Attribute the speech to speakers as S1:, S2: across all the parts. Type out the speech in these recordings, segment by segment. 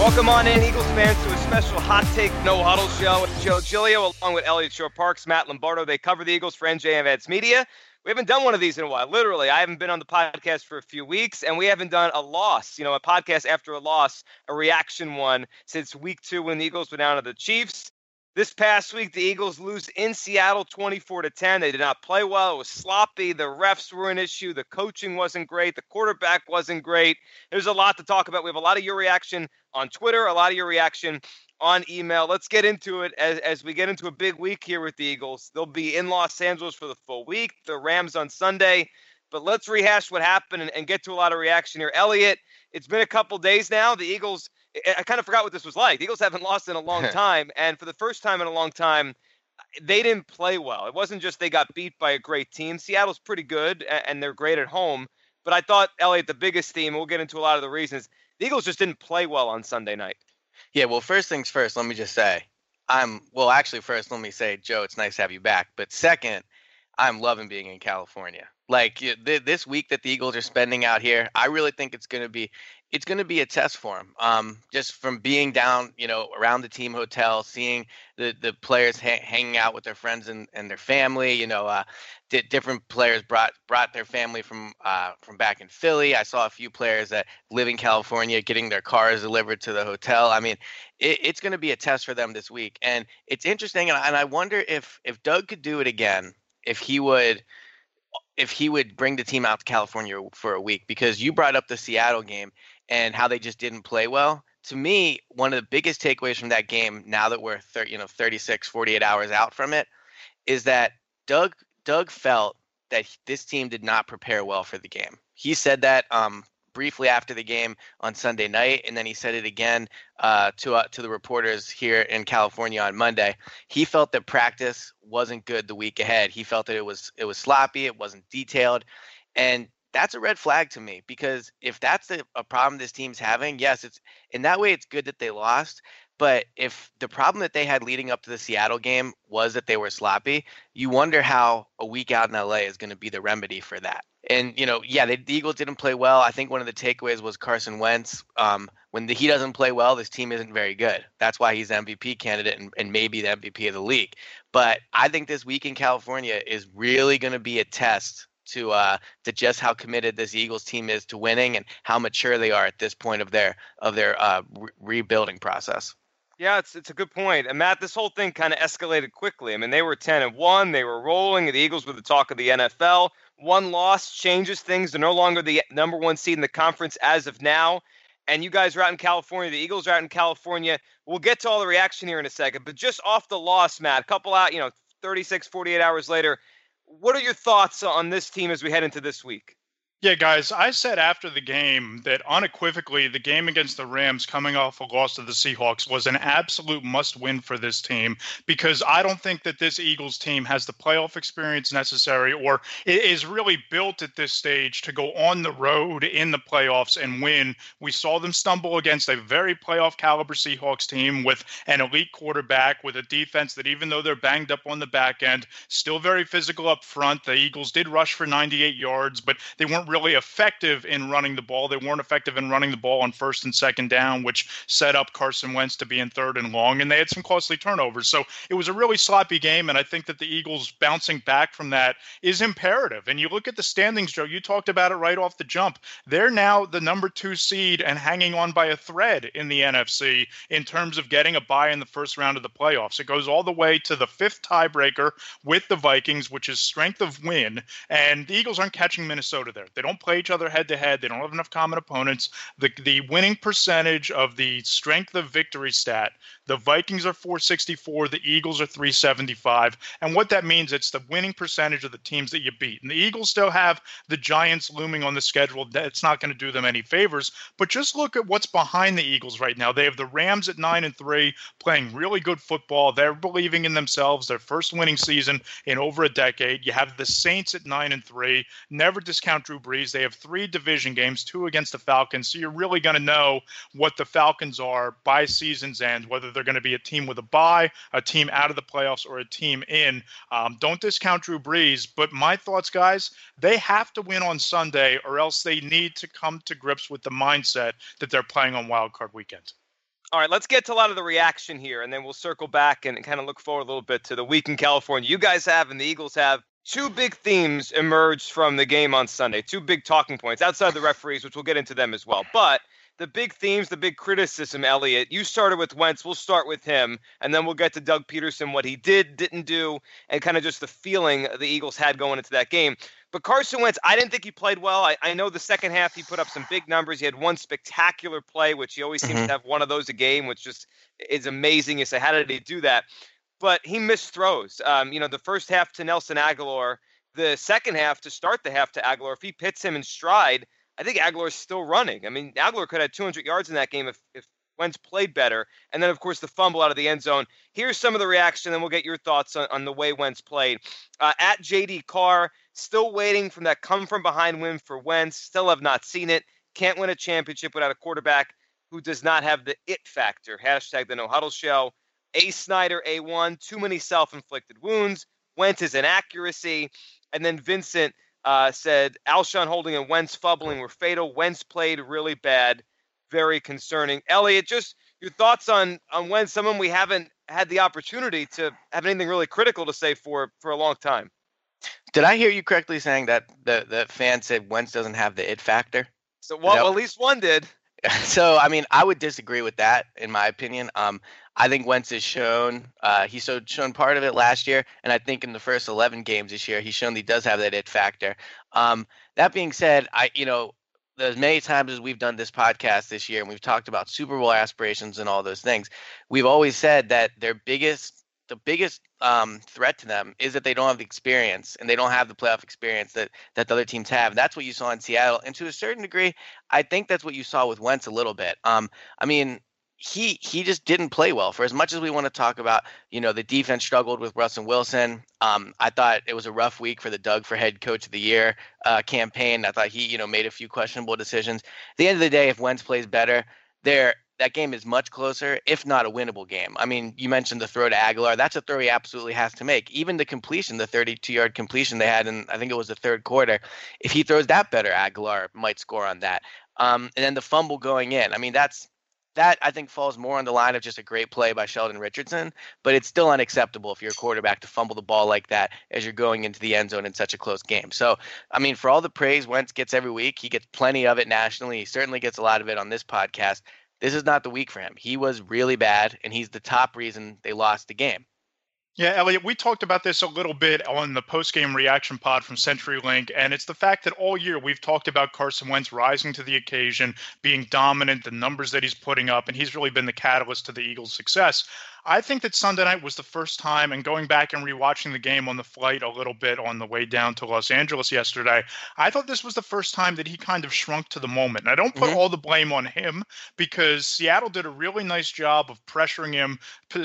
S1: Welcome on in, Eagles fans, to a special Hot Take No Huddle show with Joe Giglio along with Eliot Shorr-Parks, Matt Lombardo. They cover the Eagles for NJ Advance Media. We haven't done one of these in a while. Literally, I haven't been on the podcast for a few weeks, and we haven't done a loss, you know, a podcast after a loss, a reaction one since week two when the Eagles went down to the Chiefs. This past week, the Eagles lose in Seattle 24 to 10. They did not play well. It was sloppy. The refs were an issue. The coaching wasn't great. The quarterback wasn't great. There's a lot to talk about. We have a lot of your reaction on Twitter, a lot of your reaction on email. Let's get into it as, as we get into a big week here with the Eagles. They'll be in Los Angeles for the full week, the Rams on Sunday. But let's rehash what happened and, and get to a lot of reaction here. Eliot, it's been a couple days now. The Eagles I kind of forgot what this was like. The Eagles haven't lost in a long time, and for the first time in a long time, they didn't play well. It wasn't just they got beat by a great team. Seattle's pretty good, and they're great at home. But I thought, Eliot, the biggest theme, we'll get into a lot of the reasons, the Eagles just didn't play well on Sunday night.
S2: Yeah, well, first things first, let me just say, I'm, well, actually, first, let me say, Joe, it's nice to have you back. But second, I'm loving being in California. Like th- this week that the Eagles are spending out here, I really think it's going to be it's going to be a test for him. Um, just from being down, you know, around the team hotel, seeing the the players ha- hanging out with their friends and, and their family. You know, uh, di- different players brought brought their family from uh, from back in Philly. I saw a few players that live in California getting their cars delivered to the hotel. I mean, it, it's going to be a test for them this week, and it's interesting. And, and I wonder if if Doug could do it again, if he would if he would bring the team out to California for a week because you brought up the Seattle game and how they just didn't play well. To me, one of the biggest takeaways from that game, now that we're 30, you know 36, 48 hours out from it, is that Doug Doug felt that this team did not prepare well for the game. He said that um, briefly after the game on Sunday night, and then he said it again uh, to uh, to the reporters here in California on Monday. He felt that practice wasn't good the week ahead. He felt that it was it was sloppy, it wasn't detailed, and that's a red flag to me because if that's a, a problem this team's having, yes, it's in that way it's good that they lost. But if the problem that they had leading up to the Seattle game was that they were sloppy, you wonder how a week out in LA is going to be the remedy for that. And you know, yeah, they, the Eagles didn't play well. I think one of the takeaways was Carson Wentz. Um, when the, he doesn't play well, this team isn't very good. That's why he's the MVP candidate and, and maybe the MVP of the league. But I think this week in California is really going to be a test to uh, to just how committed this Eagles team is to winning and how mature they are at this point of their of their uh, re- rebuilding process.
S1: Yeah, it's it's a good point. And Matt, this whole thing kind of escalated quickly. I mean, they were 10 and 1, they were rolling, the Eagles were the talk of the NFL. One loss changes things. They're no longer the number 1 seed in the conference as of now. And you guys are out in California. The Eagles are out in California. We'll get to all the reaction here in a second, but just off the loss, Matt, a couple out, you know, 36 48 hours later, what are your thoughts on this team as we head into this week?
S3: Yeah, guys, I said after the game that unequivocally the game against the Rams coming off a loss to the Seahawks was an absolute must win for this team because I don't think that this Eagles team has the playoff experience necessary or is really built at this stage to go on the road in the playoffs and win. We saw them stumble against a very playoff caliber Seahawks team with an elite quarterback, with a defense that, even though they're banged up on the back end, still very physical up front. The Eagles did rush for 98 yards, but they weren't really effective in running the ball. They weren't effective in running the ball on first and second down, which set up Carson Wentz to be in third and long, and they had some costly turnovers. So it was a really sloppy game, and I think that the Eagles bouncing back from that is imperative. And you look at the standings, Joe, you talked about it right off the jump. They're now the number two seed and hanging on by a thread in the NFC in terms of getting a bye in the first round of the playoffs. It goes all the way to the fifth tiebreaker with the Vikings, which is strength of win. And the Eagles aren't catching Minnesota there. They don't play each other head to head. They don't have enough common opponents. The the winning percentage of the strength of victory stat, the Vikings are 464, the Eagles are 375. And what that means, it's the winning percentage of the teams that you beat. And the Eagles still have the Giants looming on the schedule. That's not going to do them any favors. But just look at what's behind the Eagles right now. They have the Rams at nine and three, playing really good football. They're believing in themselves. Their first winning season in over a decade. You have the Saints at nine and three. Never discount Drew Brees. They have three division games, two against the Falcons. So you're really going to know what the Falcons are by season's end, whether they're going to be a team with a bye, a team out of the playoffs, or a team in. Um, don't discount Drew Brees. But my thoughts, guys, they have to win on Sunday, or else they need to come to grips with the mindset that they're playing on Wild Card Weekend.
S1: All right, let's get to a lot of the reaction here, and then we'll circle back and kind of look forward a little bit to the week in California. You guys have, and the Eagles have, two big themes emerged from the game on Sunday. Two big talking points outside the referees, which we'll get into them as well. But the big themes, the big criticism, Eliot. You started with Wentz. We'll start with him, and then we'll get to Doug Pederson, what he did, didn't do, and kind of just the feeling the Eagles had going into that game. But Carson Wentz, I didn't think he played well. I, I know the second half he put up some big numbers. He had one spectacular play, which he always seems mm-hmm. to have one of those a game, which just is amazing. You say, how did he do that? But he missed throws. Um, you know, the first half to Nelson Agholor, the second half to start the half to Agholor. If he pits him in stride, I think is still running. I mean, Agholor could have 200 yards in that game if, if Wentz played better. And then, of course, the fumble out of the end zone. Here's some of the reaction, and we'll get your thoughts on, on the way Wentz played. Uh, at JD Carr, still waiting from that come from behind win for Wentz. Still have not seen it. Can't win a championship without a quarterback who does not have the it factor. Hashtag the no huddle show. A Snyder, A1, too many self inflicted wounds. Wentz's inaccuracy. And then Vincent uh, said Alshon Holding and Wentz fumbling were fatal. Wentz played really bad very concerning. Eliot, just your thoughts on on when someone we haven't had the opportunity to have anything really critical to say for for a long time.
S2: Did I hear you correctly saying that the the fan said Wentz doesn't have the it factor?
S1: So well, that, at least one did.
S2: So I mean, I would disagree with that in my opinion. Um, I think Wentz has shown uh, he's shown part of it last year, and I think in the first 11 games this year, he's shown he does have that it factor. Um, that being said, I you know as many times as we've done this podcast this year and we've talked about Super Bowl aspirations and all those things, we've always said that their biggest the biggest um, threat to them is that they don't have the experience and they don't have the playoff experience that that the other teams have. That's what you saw in Seattle, and to a certain degree, I think that's what you saw with Wentz a little bit. Um, I mean, he he just didn't play well. For as much as we want to talk about, you know, the defense struggled with Russell Wilson. Um, I thought it was a rough week for the Doug for head coach of the year uh, campaign. I thought he, you know, made a few questionable decisions. At the end of the day, if Wentz plays better, there that game is much closer, if not a winnable game. I mean, you mentioned the throw to Agholor. That's a throw he absolutely has to make. Even the completion, the 32-yard completion they had in, I think it was the third quarter. If he throws that better, Agholor might score on that. Um, and then the fumble going in. I mean, that's that I think falls more on the line of just a great play by Sheldon Richardson, but it's still unacceptable if you're a quarterback to fumble the ball like that as you're going into the end zone in such a close game. So, I mean, for all the praise Wentz gets every week, he gets plenty of it nationally. He certainly gets a lot of it on this podcast. This is not the week for him. He was really bad, and he's the top reason they lost the game.
S3: Yeah, Eliot, we talked about this a little bit on the post-game reaction pod from CenturyLink, and it's the fact that all year we've talked about Carson Wentz rising to the occasion, being dominant, the numbers that he's putting up, and he's really been the catalyst to the Eagles' success. I think that Sunday night was the first time, and going back and rewatching the game on the flight a little bit on the way down to Los Angeles yesterday, I thought this was the first time that he kind of shrunk to the moment. And I don't put mm-hmm. all the blame on him because Seattle did a really nice job of pressuring him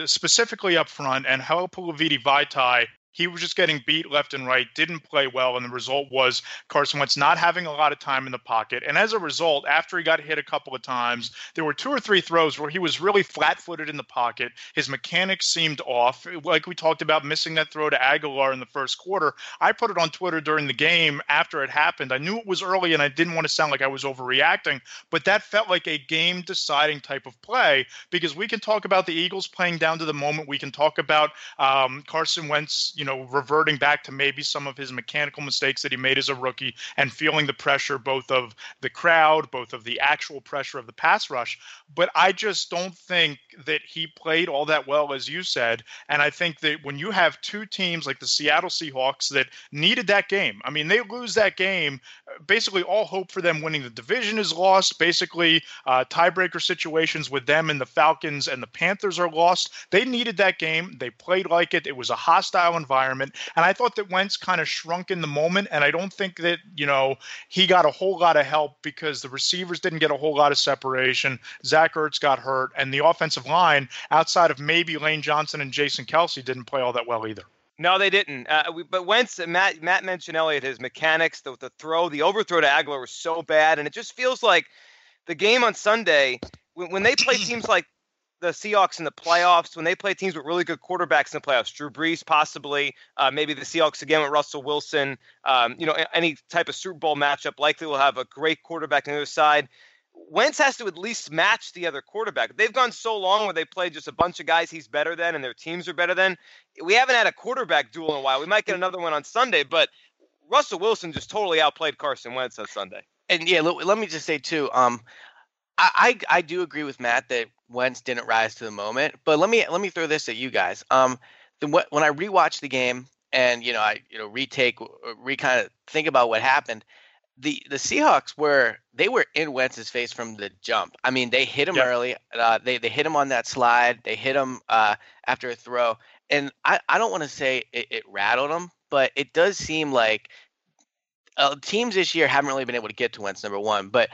S3: specifically up front, and Halapoulivaati Vaitai He was just getting beat left and right, didn't play well, and the result was Carson Wentz not having a lot of time in the pocket. And as a result, after he got hit a couple of times, there were two or three throws where he was really flat footed in the pocket. His mechanics seemed off. Like we talked about missing that throw to Agholor in the first quarter. I put it on Twitter during the game after it happened. I knew it was early and I didn't want to sound like I was overreacting, but that felt like a game deciding type of play because we can talk about the Eagles playing down to the moment. We can talk about um, Carson Wentz, you know, reverting back to maybe some of his mechanical mistakes that he made as a rookie and feeling the pressure both of the crowd, both of the actual pressure of the pass rush. But I just don't think that he played all that well, as you said. And I think that when you have two teams like the Seattle Seahawks that needed that game, I mean, they lose that game, basically all hope for them winning the division is lost. Basically, uh, tiebreaker situations with them and the Falcons and the Panthers are lost. They needed that game. They played like it. It was a hostile environment. And I thought that Wentz kind of shrunk in the moment. And I don't think that, you know, he got a whole lot of help because the receivers didn't get a whole lot of separation. Zach Ertz got hurt. And the offensive line, outside of maybe Lane Johnson and Jason Kelce, didn't play all that well either.
S1: No, they didn't. Uh, we, but Wentz, Matt, Matt mentioned Eliot, his mechanics, the, the throw, the overthrow to Agholor was so bad, and it just feels like the game on Sunday when, when they play teams like the Seahawks in the playoffs, when they play teams with really good quarterbacks in the playoffs, Drew Brees possibly, uh, maybe the Seahawks again with Russell Wilson, um, you know, any type of Super Bowl matchup, likely will have a great quarterback on the other side. Wentz has to at least match the other quarterback. They've gone so long where they play just a bunch of guys he's better than and their teams are better than. We haven't had a quarterback duel in a while. We might get another one on Sunday, but Russell Wilson just totally outplayed Carson Wentz on Sunday.
S2: And yeah, let, me just say too, um, I, I, I do agree with Matt that Wentz didn't rise to the moment, but let me let me throw this at you guys. Um, the, when I rewatch the game and you know I you know retake re kind of think about what happened, the the Seahawks were they were in Wentz's face from the jump. I mean, they hit him yep. early. Uh, they they hit him on that slide. They hit him uh, after a throw, and I I don't want to say it, it rattled him, but it does seem like uh, teams this year haven't really been able to get to Wentz number one, but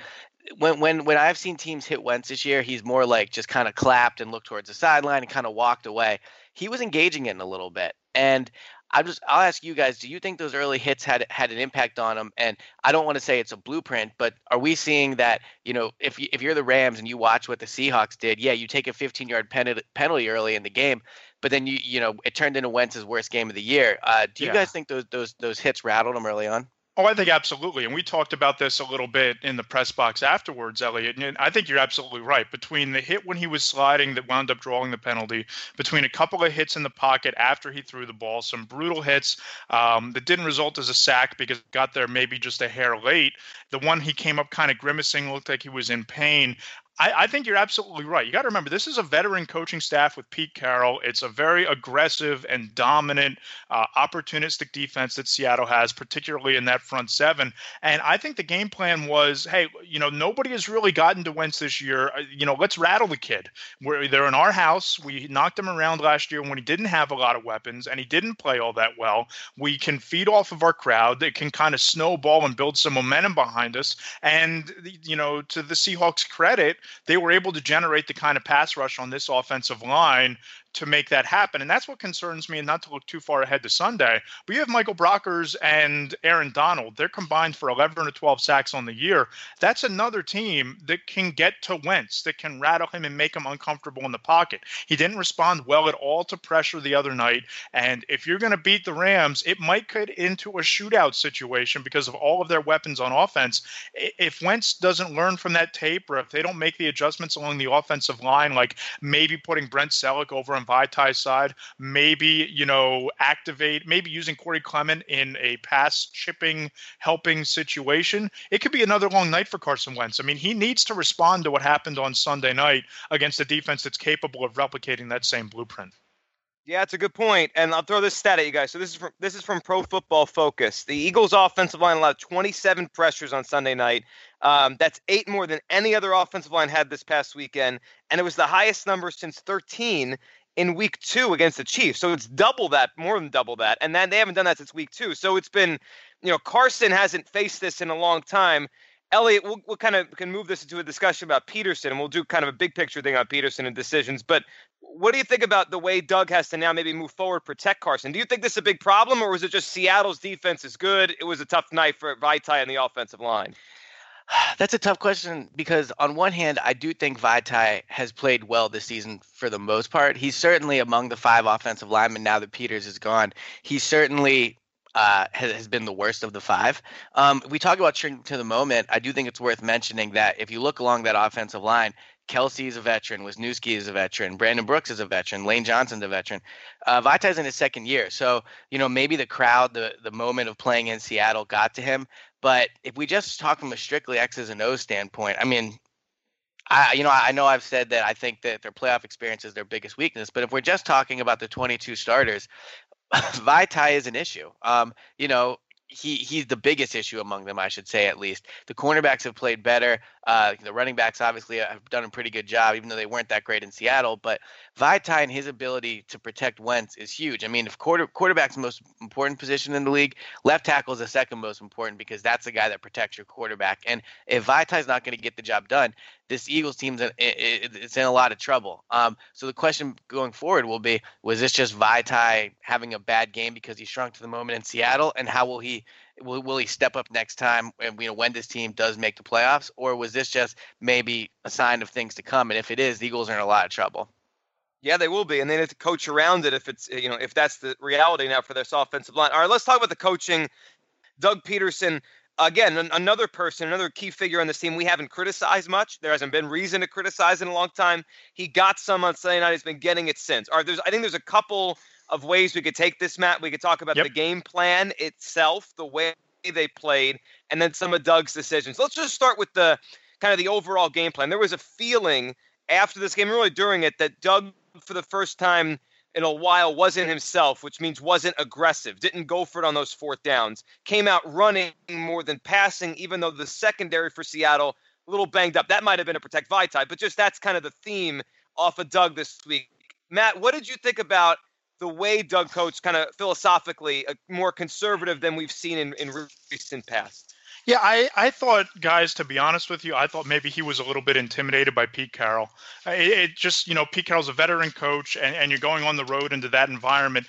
S2: when when when I've seen teams hit Wentz this year, he's more like just kind of clapped and looked towards the sideline and kind of walked away. He was engaging in a little bit, and I just I'll ask you guys: Do you think those early hits had had an impact on him? And I don't want to say it's a blueprint, but are we seeing that? You know, if you, if you're the Rams and you watch what the Seahawks did, yeah, you take a 15-yard penalty early in the game, but then you you know it turned into Wentz's worst game of the year. Uh, do you yeah. guys think those those those hits rattled him early on?
S3: Oh, I think absolutely. And we talked about this a little bit in the press box afterwards, Eliot. And I think you're absolutely right. Between the hit when he was sliding that wound up drawing the penalty, between a couple of hits in the pocket after he threw the ball, some brutal hits um, that didn't result as a sack because got there maybe just a hair late. The one he came up kind of grimacing, looked like he was in pain. I, I, think you're absolutely right. You got to remember, this is a veteran coaching staff with Pete Carroll. It's a very aggressive and dominant, uh, opportunistic defense that Seattle has, particularly in that front seven. And I think the game plan was, hey, you know, nobody has really gotten to Wentz this year. Uh, you know, let's rattle the kid. We're, they're in our house. We knocked him around last year when he didn't have a lot of weapons and he didn't play all that well. We can feed off of our crowd. It can kind of snowball and build some momentum behind us. And, you know, to the Seahawks' credit, they were able to generate the kind of pass rush on this offensive line to make that happen. And that's what concerns me, and not to look too far ahead to Sunday. But you have Michael Brockers and Aaron Donald. They're combined for 11 or 12 sacks on the year. That's another team that can get to Wentz, that can rattle him and make him uncomfortable in the pocket. He didn't respond well at all to pressure the other night. And if you're going to beat the Rams, it might get into a shootout situation because of all of their weapons on offense. If Wentz doesn't learn from that tape, or if they don't make the adjustments along the offensive line, like maybe putting Brent Celek over on Vaitai's side, maybe, you know, activate, maybe using Corey Clement in a pass chipping, helping situation. It could be another long night for Carson Wentz. I mean, he needs to respond to what happened on Sunday night against a defense that's capable of replicating that same blueprint.
S1: Yeah, it's a good point, and I'll throw this stat at you guys. So this is from this is from Pro Football Focus. The Eagles' offensive line allowed 27 pressures on Sunday night. Um, that's eight more than any other offensive line had this past weekend, and it was the highest number since 13 in week two against the Chiefs. So it's double that, more than double that. And then they haven't done that since week two. So it's been, you know, Carson hasn't faced this in a long time. Eliot, we'll, we'll kind of can move this into a discussion about Pederson, and we'll do kind of a big picture thing on Pederson and decisions. But what do you think about the way Doug has to now maybe move forward, protect Carson? Do you think this is a big problem, or was it just Seattle's defense is good? It was a tough night for Vaitai and the offensive line.
S2: That's a tough question because on one hand, I do think Vaitai has played well this season for the most part. He's certainly among the five offensive linemen now that Peters is gone. He certainly uh, has, been the worst of the five. Um, we talk about shrink to the moment. I do think it's worth mentioning that if you look along that offensive line, Kelce is a veteran, Wisniewski is a veteran, Brandon Brooks is a veteran, Lane Johnson's a veteran. Uh, Vaitai's in his second year, so you know maybe the crowd, the the moment of playing in Seattle got to him. But if we just talk from a strictly X's and O's standpoint, I mean, I, you know, I know I've said that I think that their playoff experience is their biggest weakness, but if we're just talking about the 22 starters, Vaitai is an issue. Um, you know, he he's the biggest issue among them, I should say at least. The cornerbacks have played better. Uh, the running backs obviously have done a pretty good job, even though they weren't that great in Seattle. But Vaitai and his ability to protect Wentz is huge. I mean, if quarter quarterback's the most important position in the league, left tackle is the second most important because that's the guy that protects your quarterback. And if Vaitai's not going to get the job done, this Eagles team's in, it's in a lot of trouble. Um, so the question going forward will be: Was this just Vaitai having a bad game because he shrunk to the moment in Seattle, and how will he will, will he step up next time? And you know when this team does make the playoffs, or was this just maybe a sign of things to come? And if it is, the Eagles are in a lot of trouble.
S1: Yeah, they will be, and they need to coach around it if it's you know if that's the reality now for this offensive line. All right, let's talk about the coaching. Doug Pederson, again, an, another person, another key figure on this team we haven't criticized much. There hasn't been reason to criticize in a long time. He got some on Sunday night. He's been getting it since. All right, there's I think there's a couple of ways we could take this, Matt. We could talk about yep. the game plan itself, the way they played, and then some of Doug's decisions. Let's just start with the kind of the overall game plan. There was a feeling after this game, really during it, that Doug, for the first time in a while, wasn't himself, which means wasn't aggressive, didn't go for it on those fourth downs, came out running more than passing, even though the secondary for Seattle a little banged up. That might have been a protect Vaitai, but just that's kind of the theme off of Doug this week. Matt, what did you think about the way Doug coached kind of philosophically uh, more conservative than we've seen in, in recent past.
S3: Yeah, I, I thought, guys, to be honest with you, I thought maybe he was a little bit intimidated by Pete Carroll. It, it, just, you know, Pete Carroll's a veteran coach, and, and you're going on the road into that environment.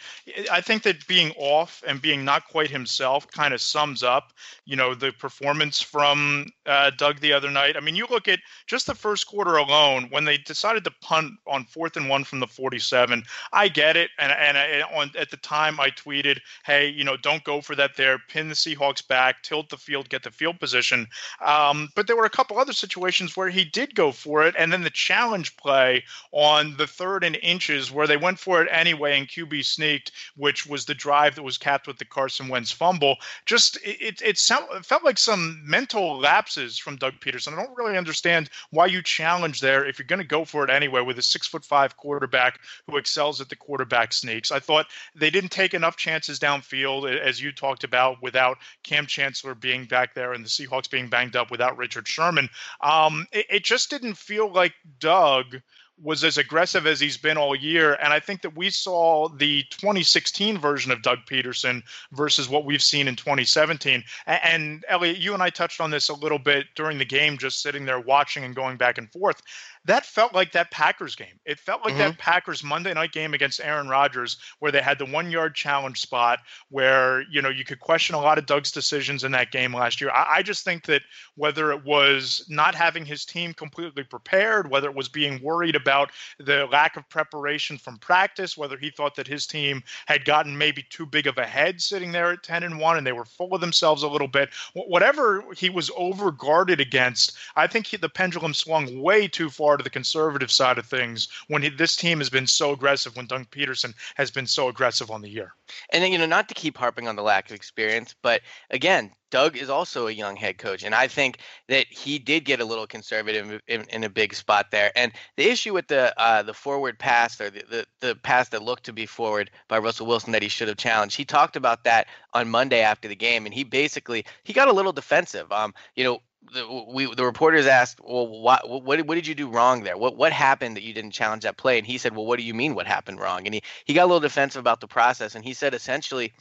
S3: I think that being off and being not quite himself kind of sums up, you know, the performance from uh, Doug the other night. I mean, you look at just the first quarter alone when they decided to punt on fourth and one from the 47. I get it, and and, and on at the time I tweeted, hey, you know, don't go for that there, pin the Seahawks back, tilt the field, get the field position. Um, but there were a couple other situations where he did go for it, and then the challenge play on the third and inches where they went for it anyway, and QB sneaked, which was the drive that was capped with the Carson Wentz fumble. Just it it, sound, it felt like some mental lapses from Doug Pederson. I don't really understand why you challenge there if you're going to go for it anyway with a six foot five quarterback who excels at the quarterback sneaks. I thought they didn't take enough chances downfield, as you talked about, without Kam Chancellor being back there and the Seahawks being banged up without Richard Sherman. Um, it, it just didn't feel like Doug was as aggressive as he's been all year. And I think that we saw the 2016 version of Doug Pederson versus what we've seen in 2017. And, and Eliot, you and I touched on this a little bit during the game, just sitting there watching and going back and forth that felt like that Packers game. It felt like mm-hmm. that Packers Monday night game against Aaron Rodgers, where they had the one yard challenge spot, where you know you could question a lot of Doug's decisions in that game last year. I, I just think that whether it was not having his team completely prepared, whether it was being worried about the lack of preparation from practice, whether he thought that his team had gotten maybe too big of a head sitting there at 10 and 1 and they were full of themselves a little bit, whatever he was over guarded against, I think he, the pendulum swung way too far to the conservative side of things when he, this team has been so aggressive, when Doug Pederson has been so aggressive on the year.
S2: And you know, not to keep harping on the lack of experience, but again, Doug is also a young head coach, and I think that he did get a little conservative in, in a big spot there. And the issue with the uh, the forward pass or the, the the pass that looked to be forward by Russell Wilson that he should have challenged, he talked about that on Monday after the game, and he basically he got a little defensive. Um, you know, the, we the reporters asked, well, what, what what did you do wrong there? What what happened that you didn't challenge that play? And he said, well, what do you mean what happened wrong? And he he got a little defensive about the process, and he said essentially,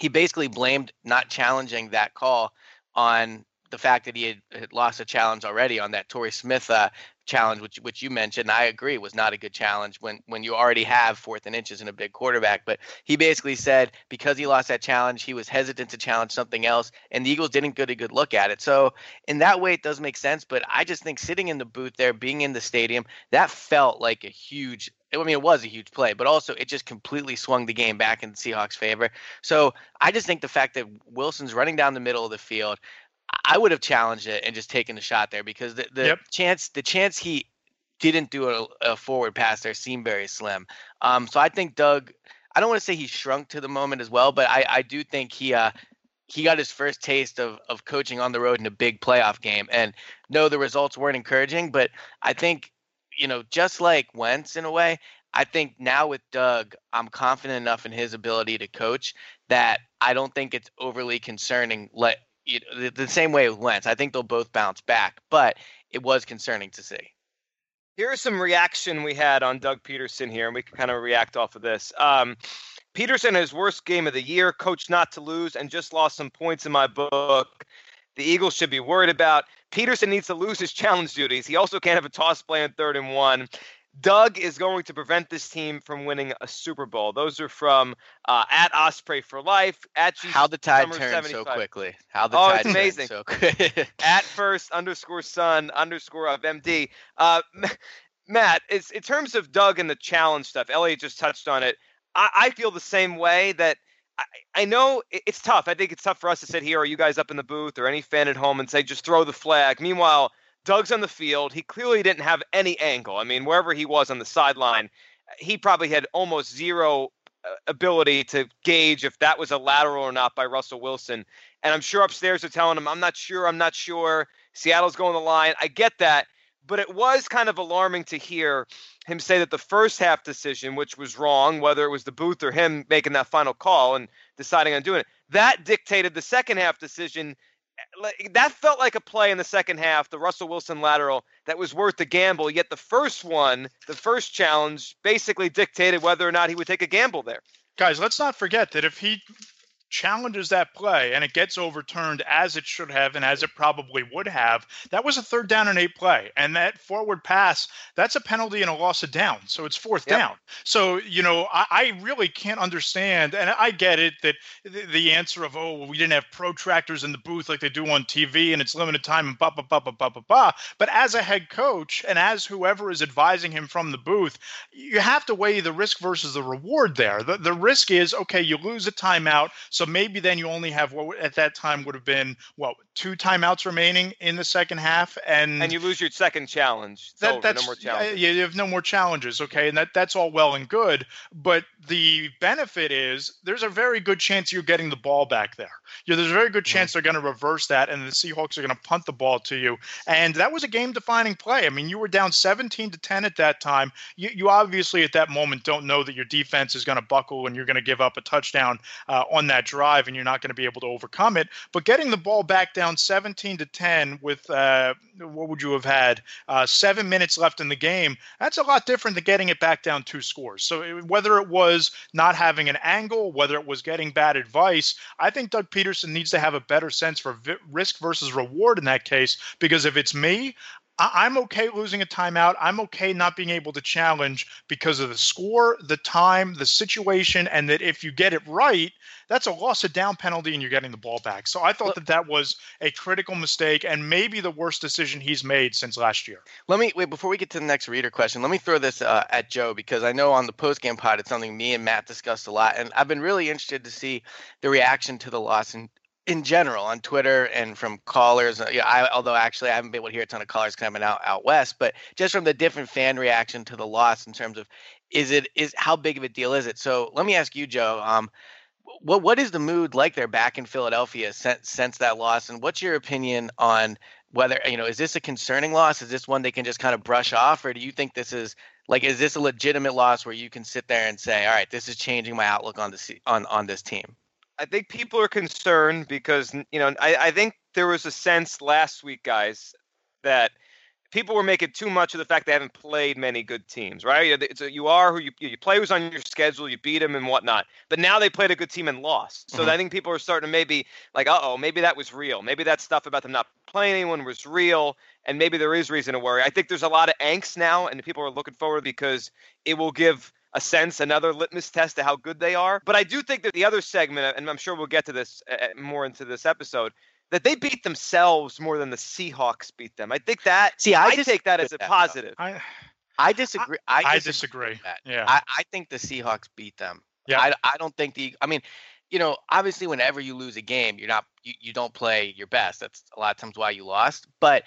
S2: he basically blamed not challenging that call on the fact that he had, had lost a challenge already on that Torrey Smith uh, challenge, which which you mentioned, I agree was not a good challenge when when you already have fourth and inches and a big quarterback. But he basically said because he lost that challenge, he was hesitant to challenge something else, and the Eagles didn't get a good look at it. So in that way, it does make sense. But I just think sitting in the booth there, being in the stadium, that felt like a huge. I mean, it was a huge play, but also it just completely swung the game back in the Seahawks' favor. So I just think the fact that Wilson's running down the middle of the field, I would have challenged it and just taken the shot there because the, the yep. chance the chance he didn't do a, a, forward pass there seemed very slim. Um, so I think Doug, I don't want to say he shrunk to the moment as well, but I, I do think he uh, he got his first taste of of coaching on the road in a big playoff game. And no, the results weren't encouraging, but I think you know just like Wentz in a way. I think now with Doug, I'm confident enough in his ability to coach that I don't think it's overly concerning. Let you know, the, the same way with Wentz. I think they'll both bounce back, but it was concerning to see.
S1: Here's some reaction we had on Doug Pederson here, and we can kind of react off of this. Um, Pederson, his worst game of the year, coach not to lose, and just lost some points in my book. The Eagles should be worried about. Pederson needs to lose his challenge duties. He also can't have a toss play on third and one. Doug is going to prevent this team from winning a Super Bowl. Those are from uh, at Osprey for Life. At
S2: G- how the tide turned so quickly. How the
S1: oh,
S2: tide
S1: it's amazing.
S2: so quick.
S1: at first underscore son underscore of MD. Uh, Matt, it's in terms of Doug and the challenge stuff. Eliot just touched on it. I, I feel the same way. That I, I know it's tough. I think it's tough for us to sit here, or you guys up in the booth, or any fan at home, and say just throw the flag. Meanwhile Doug's on the field. He clearly didn't have any angle. I mean, wherever he was on the sideline, he probably had almost zero uh, ability to gauge if that was a lateral or not by Russell Wilson. And I'm sure upstairs they're telling him, I'm not sure, I'm not sure. Seattle's going the line. I get that. But it was kind of alarming to hear him say that the first half decision, which was wrong, whether it was the booth or him making that final call and deciding on doing it, that dictated the second half decision that felt like a play in the second half, the Russell Wilson lateral that was worth the gamble. Yet the first one, the first challenge, basically dictated whether or not he would take a gamble there.
S3: Guys, let's not forget that if he challenges that play and it gets overturned as it should have and as it probably would have, that was a third down and eight play. And that forward pass, that's a penalty and a loss of down. So it's fourth yep. down. So, you know, I, I, really can't understand. And I get it that the, the answer of, oh, well, we didn't have protractors in the booth like they do on TV and it's limited time and blah, blah, blah, blah, blah, blah, blah. But as a head coach and as whoever is advising him from the booth, you have to weigh the risk versus the reward there. The, the risk is, okay, you lose a timeout. So so maybe then you only have what at that time would have been what two timeouts remaining in the second half, and
S1: and you lose your second challenge. That, over, that's no yeah,
S3: you have no more challenges. Okay, and that that's all well and good, but the benefit is there's a very good chance you're getting the ball back there. Yeah, there's a very good chance they're going to reverse that, and the Seahawks are going to punt the ball to you. And that was a game-defining play. I mean, you were down 17 to 10 at that time. You, you obviously at that moment don't know that your defense is going to buckle and you're going to give up a touchdown uh, on that drive and you're not going to be able to overcome it. But getting the ball back down 17 to 10 with uh, what would you have had? Uh, seven minutes left in the game. That's a lot different than getting it back down two scores. So it, whether it was not having an angle, whether it was getting bad advice, I think Doug Pederson needs to have a better sense for vi- risk versus reward in that case. Because if it's me, I- am okay losing a timeout. I'm okay not being able to challenge because of the score, the time, the situation, and that if you get it right, that's a loss of down penalty and you're getting the ball back. So I thought that that was a critical mistake and maybe the worst decision he's made since last year.
S2: Let me wait before we get to the next reader question. Let me throw this uh, at Joe because I know on the post game pod it's something me and Matt discussed a lot, and I've been really interested to see the reaction to the loss and in general on Twitter and from callers. Uh, yeah, I, although actually I haven't been able to hear a ton of callers coming out out west, but just from the different fan reaction to the loss in terms of is it is how big of a deal is it? So let me ask you, Joe. Um, what what is the mood like there back in Philadelphia since since that loss, and what's your opinion on whether you know is this a concerning loss? Is this one they can just kind of brush off, or do you think this is like is this a legitimate loss where you can sit there and say, all right, this is changing my outlook on the on on this team?
S1: I think people are concerned because you know I, I think there was a sense last week, guys, that people were making too much of the fact they haven't played many good teams, right? It's a, you are who you you play who's on your schedule, you beat them and whatnot. But now they played a good team and lost. So
S2: Mhm.
S1: I think people are starting to maybe like, uh oh, maybe that was real. Maybe that stuff about them not playing anyone was real, and maybe there is reason to worry. I think there's a lot of angst now, and people are looking forward because it will give a sense, another litmus test to how good they are. But I do think that the other segment, and I'm sure we'll get to this uh, more into this episode, that they beat themselves more than the Seahawks beat them. I think that
S2: See, I
S1: I,
S2: disagree
S1: take that as a
S2: that,
S1: positive.
S3: I
S2: I disagree. I,
S3: I
S2: disagree.
S3: disagree.
S2: that.
S3: Yeah.
S2: I, I think the Seahawks beat them.
S3: Yeah.
S2: I, I don't think the. I mean, you know, obviously, whenever you lose a game, you're not you, you don't play your best. That's a lot of times why you lost. But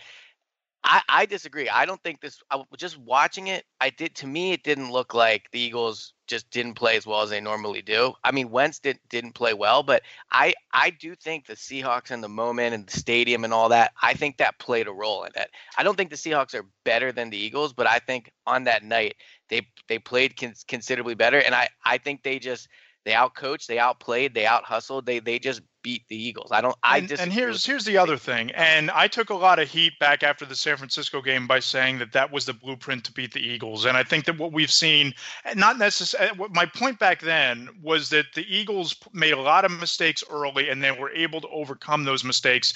S2: I, I disagree. I don't think this. I, just watching it, I did. To me, it didn't look like the Eagles just didn't play as well as they normally do. I mean, Wentz did, didn't play well, but I I do think the Seahawks and the moment and the stadium and all that. I think that played a role in it. I don't think the Seahawks are better than the Eagles, but I think on that night they they played cons- considerably better, and I I think they just they outcoached, they outplayed, they out hustled, they they just beat the Eagles. I don't. I
S3: and,
S2: just
S3: and here's here's the other thing. And I took a lot of heat back after the San Francisco game by saying that that was the blueprint to beat the Eagles. And I think that what we've seen, not necessarily. My point back then was that the Eagles made a lot of mistakes early, and they were able to overcome those mistakes,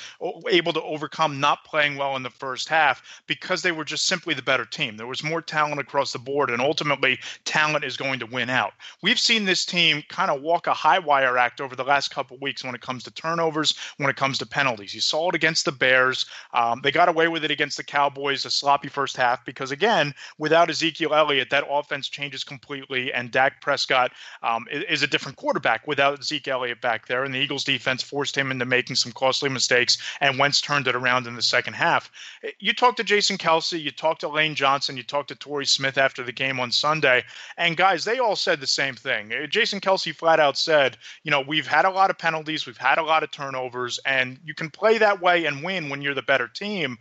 S3: able to overcome not playing well in the first half because they were just simply the better team. There was more talent across the board, and ultimately, talent is going to win out. We've seen this team kind of walk a high wire act over the last couple of weeks when it comes to turnovers, when it comes to penalties. You saw it against the Bears. Um, they got away with it against the Cowboys, a sloppy first half, because again, without Ezekiel Elliott, that offense changes completely, and Dak Prescott um, is a different quarterback without Zeke Elliott back there. And the Eagles defense forced him into making some costly mistakes, and Wentz turned it around in the second half. You talked to Jason Kelce, you talked to Lane Johnson, you talked to Torrey Smith after the game on Sunday, and guys, they all said the same thing. Uh, Jason Kelce flat out said, you know, we've had a lot of penalties, we've had a lot of turnovers, and you can play that way and win when you're the better team.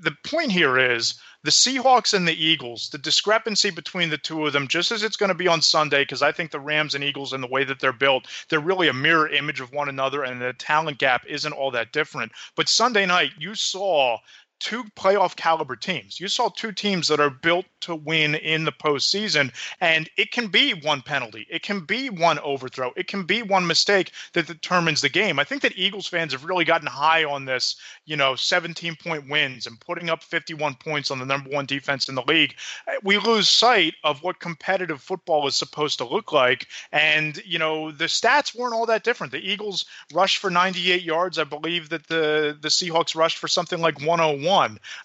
S3: The point here is the Seahawks and the Eagles, the discrepancy between the two of them, just as it's going to be on Sunday, because I think the Rams and Eagles and the way that they're built, they're really a mirror image of one another, and the talent gap isn't all that different. But Sunday night, you saw two playoff caliber teams. You saw two teams that are built to win in the postseason, and it can be one penalty, it can be one overthrow, it can be one mistake that determines the game. I think that Eagles fans have really gotten high on this, you know, 17 point wins and putting up 51 points on the number one defense in the league. We lose sight of what competitive football is supposed to look like. And, you know, the stats weren't all that different. The Eagles rushed for 98 yards. I believe that the, the Seahawks rushed for something like 101.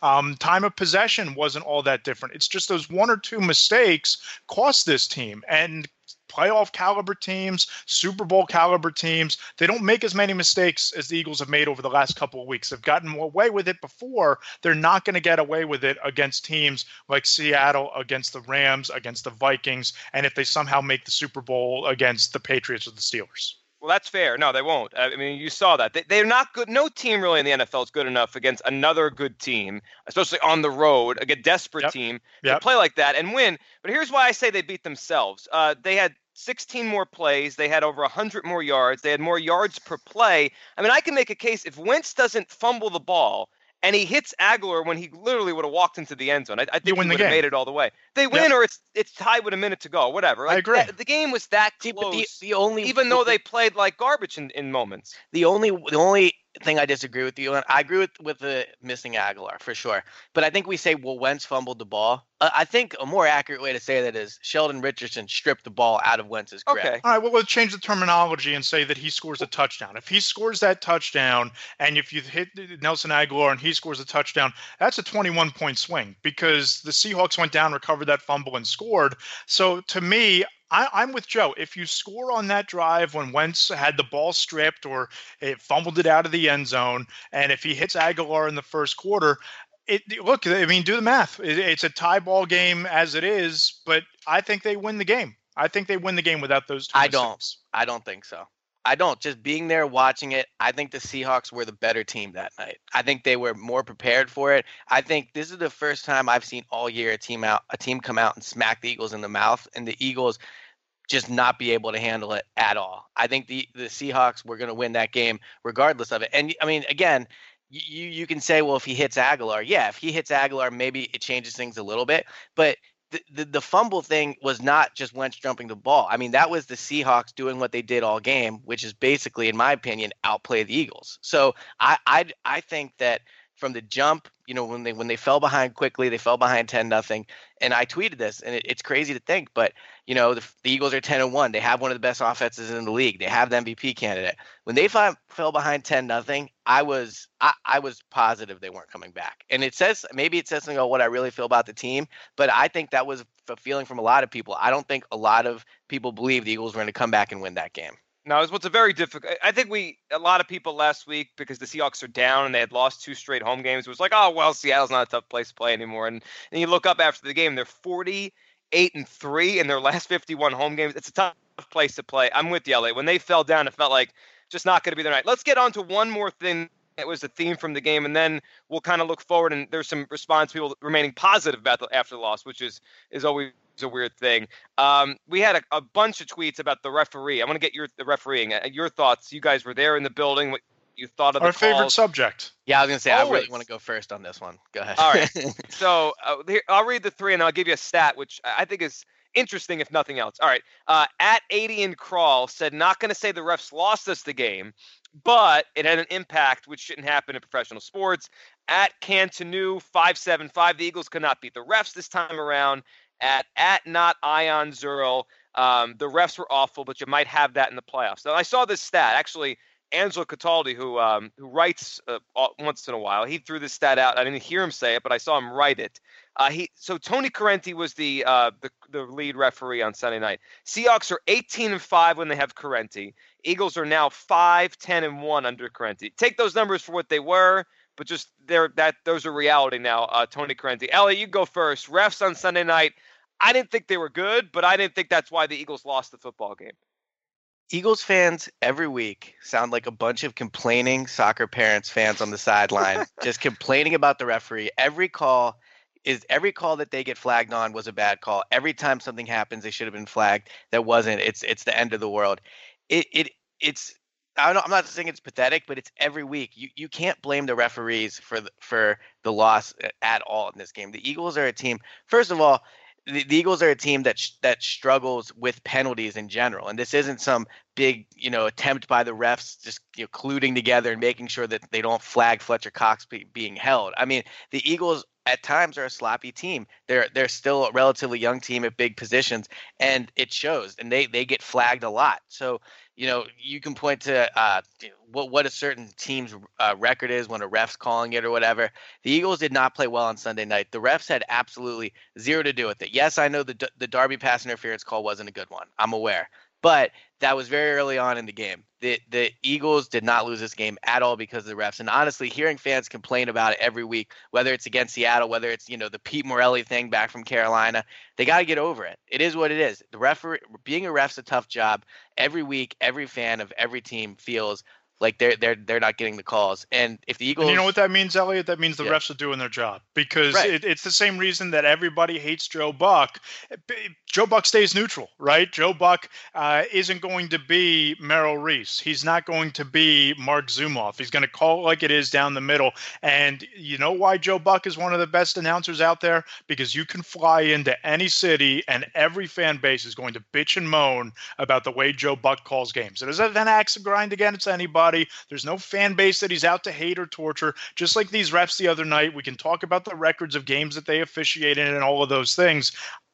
S3: Um, time of possession wasn't all that different. It's just those one or two mistakes cost this team. And playoff caliber teams, Super Bowl caliber teams, they don't make as many mistakes as the Eagles have made over the last couple of weeks. They've gotten away with it before. They're not going to get away with it against teams like Seattle, against the Rams, against the Vikings, and if they somehow make the Super Bowl against the Patriots or the Steelers.
S1: Well, that's fair. No, they won't. I mean, you saw that. They, they're not good. No team really in the NFL is good enough against another good team, especially on the road, a desperate
S3: Yep.
S1: team
S3: Yep.
S1: to play like that and win. But here's why I say they beat themselves. Uh, they had 16 more plays. They had over 100 more yards. They had more yards per play. I mean, I can make a case if Wentz doesn't fumble the ball and he hits Agholor when he literally would have walked into the end zone. I, I think
S3: win
S1: he would have made it all the way. They win, or it's it's tied with a minute to go. Whatever.
S3: I agree.
S1: that- the game was that
S2: See,
S1: close
S2: but the, the only
S1: even though they played like garbage in, in moments.
S2: the only the only thing I disagree with you on, I agree with with the missing Agholor for sure. But I think we say well Wentz fumbled the ball. Uh, I think a more accurate way to say that is Sheldon Richardson stripped the ball out of Wentz's grip.
S1: Okay.
S3: All right, well, we'll change the terminology and say that he scores a touchdown. If he scores that touchdown, and if you hit Nelson Agholor and he scores a touchdown, that's a 21 point swing because the Seahawks went down, recovered that fumble, and scored. So to me, I, I'm with Joe. If you score on that drive when Wentz had the ball stripped or it fumbled it out of the end zone, and if he hits Agholor in the first quarter, it look. I mean, do the math. It, it's a tie ball game as it is, but I think they win the game. I think they win the game without those two.
S2: I don't. I don't think so. I don't. Just being there watching it, I think the Seahawks were the better team that night. I think they were more prepared for it. I think this is the first time I've seen all year a team out a team come out and smack the Eagles in the mouth and the Eagles just not be able to handle it at all. I think the the Seahawks were going to win that game regardless of it. And I mean, again, you you can say, well, if he hits Agholor, yeah, if he hits Agholor maybe it changes things a little bit. But the, the, fumble thing was not just Wentz jumping the ball. I mean, that was the Seahawks doing what they did all game, which is basically, in my opinion, outplay the Eagles. So I I I think that from the jump, you know, when they when they fell behind quickly, they fell behind ten nothing. And I tweeted this, and it, it's crazy to think, but you know, the, the, Eagles are ten and one. They have one of the best offenses in the league. They have the MVP candidate. When they fell, behind ten nothing, I was I, I was positive they weren't coming back. And it says maybe it says something about what I really feel about the team, but I think that was a feeling from a lot of people. I don't think a lot of people believe the Eagles were going to come back and win that game.
S1: No, it's what's a very difficult. I think we a lot of people last week because the Seahawks are down and they had lost two straight home games. It was like, oh well, Seattle's not a tough place to play anymore. And and you look up after the game, they're 48 and three in their last 51 home games. It's a tough place to play. I'm with you, LA. When they fell down, it felt like just not going to be their night. Let's get on to one more thing that was the theme from the game, and then we'll kind of look forward. And there's some response people remaining positive about the after the loss, which is is always a weird thing. Um, we had a, a, bunch of tweets about the referee. I want to get your the refereeing, uh, your thoughts. You guys were there in the building. What you thought of
S3: our
S1: the
S3: favorite subject?
S2: Yeah, I was gonna say Always. I really want to go first on this one. Go ahead.
S1: All right. so uh, here, I'll read the three, and I'll give you a stat, which I think is interesting if nothing else. All right. Uh, at 80 and Crawl said, not going to say the refs lost us the game, but it had an impact, which shouldn't happen in professional sports. At Cantanu 575, the Eagles could not beat the refs this time around at at not Ion Zero. Um, the refs were awful, but you might have that in the playoffs. Now I saw this stat actually. Angelo Cataldi, who um, who writes uh, once in a while, he threw this stat out. I didn't hear him say it, but I saw him write it. Uh, he so Tony Corrente was the, uh, the the lead referee on Sunday night. Seahawks are 18 and five when they have Corrente. Eagles are now 5, 10 and one under Corrente. Take those numbers for what they were, but just there that those are reality now. Uh, Tony Corrente, Ellie, you go first. Refs on Sunday night. I didn't think they were good, but I didn't think that's why the Eagles lost the football game.
S2: Eagles fans every week sound like a bunch of complaining soccer parents fans on the sideline, just complaining about the referee. Every call is every call that they get flagged on was a bad call. Every time something happens, they should have been flagged. That wasn't. It's it's the end of the world. It it it's. I am not saying it's pathetic, but it's every week. You you can't blame the referees for the, for the loss uh, at all in this game. The Eagles are a team. First of all, the, the Eagles are a team that sh- that struggles with penalties in general, and this isn't some big you know attempt by the refs just you know colluding together and making sure that they don't flag Fletcher Cox be, being held. I mean, the Eagles at times are a sloppy team. They're they're still a relatively young team at big positions, and it shows. And they they get flagged a lot. So you know, you can point to uh, what what a certain team's uh, record is when a ref's calling it or whatever. The Eagles did not play well on Sunday night. The refs had absolutely zero to do with it. Yes, I know the the Darby pass interference call wasn't a good one. I'm aware, but that was very early on in the game. The the Eagles did not lose this game at all because of the refs. And honestly, hearing fans complain about it every week, whether it's against Seattle, whether it's you know the Pete Morelli thing back from Carolina, they got to get over it. It is what it is. The referee being a ref's a tough job. Every week, every fan of every team feels like they're they're they're not getting the calls. And if the Eagles,
S3: and you know what that means, Eliot? That means the yeah. refs are doing their job because right. it, it's the same reason that everybody hates Joe Buck. Joe Buck stays neutral, right? Joe Buck uh, isn't going to be Merrill Reese. He's not going to be Marc Zumoff. He's going to call it like it is down the middle. And you know why Joe Buck is one of the best announcers out there? Because you can fly into any city and every fan base is going to bitch and moan about the way Joe Buck calls games. It isn't an axe to grind against anybody. There's no fan base that he's out to hate or torture. Just like these refs the other night, we can talk about the records of games that they officiated and all of those things.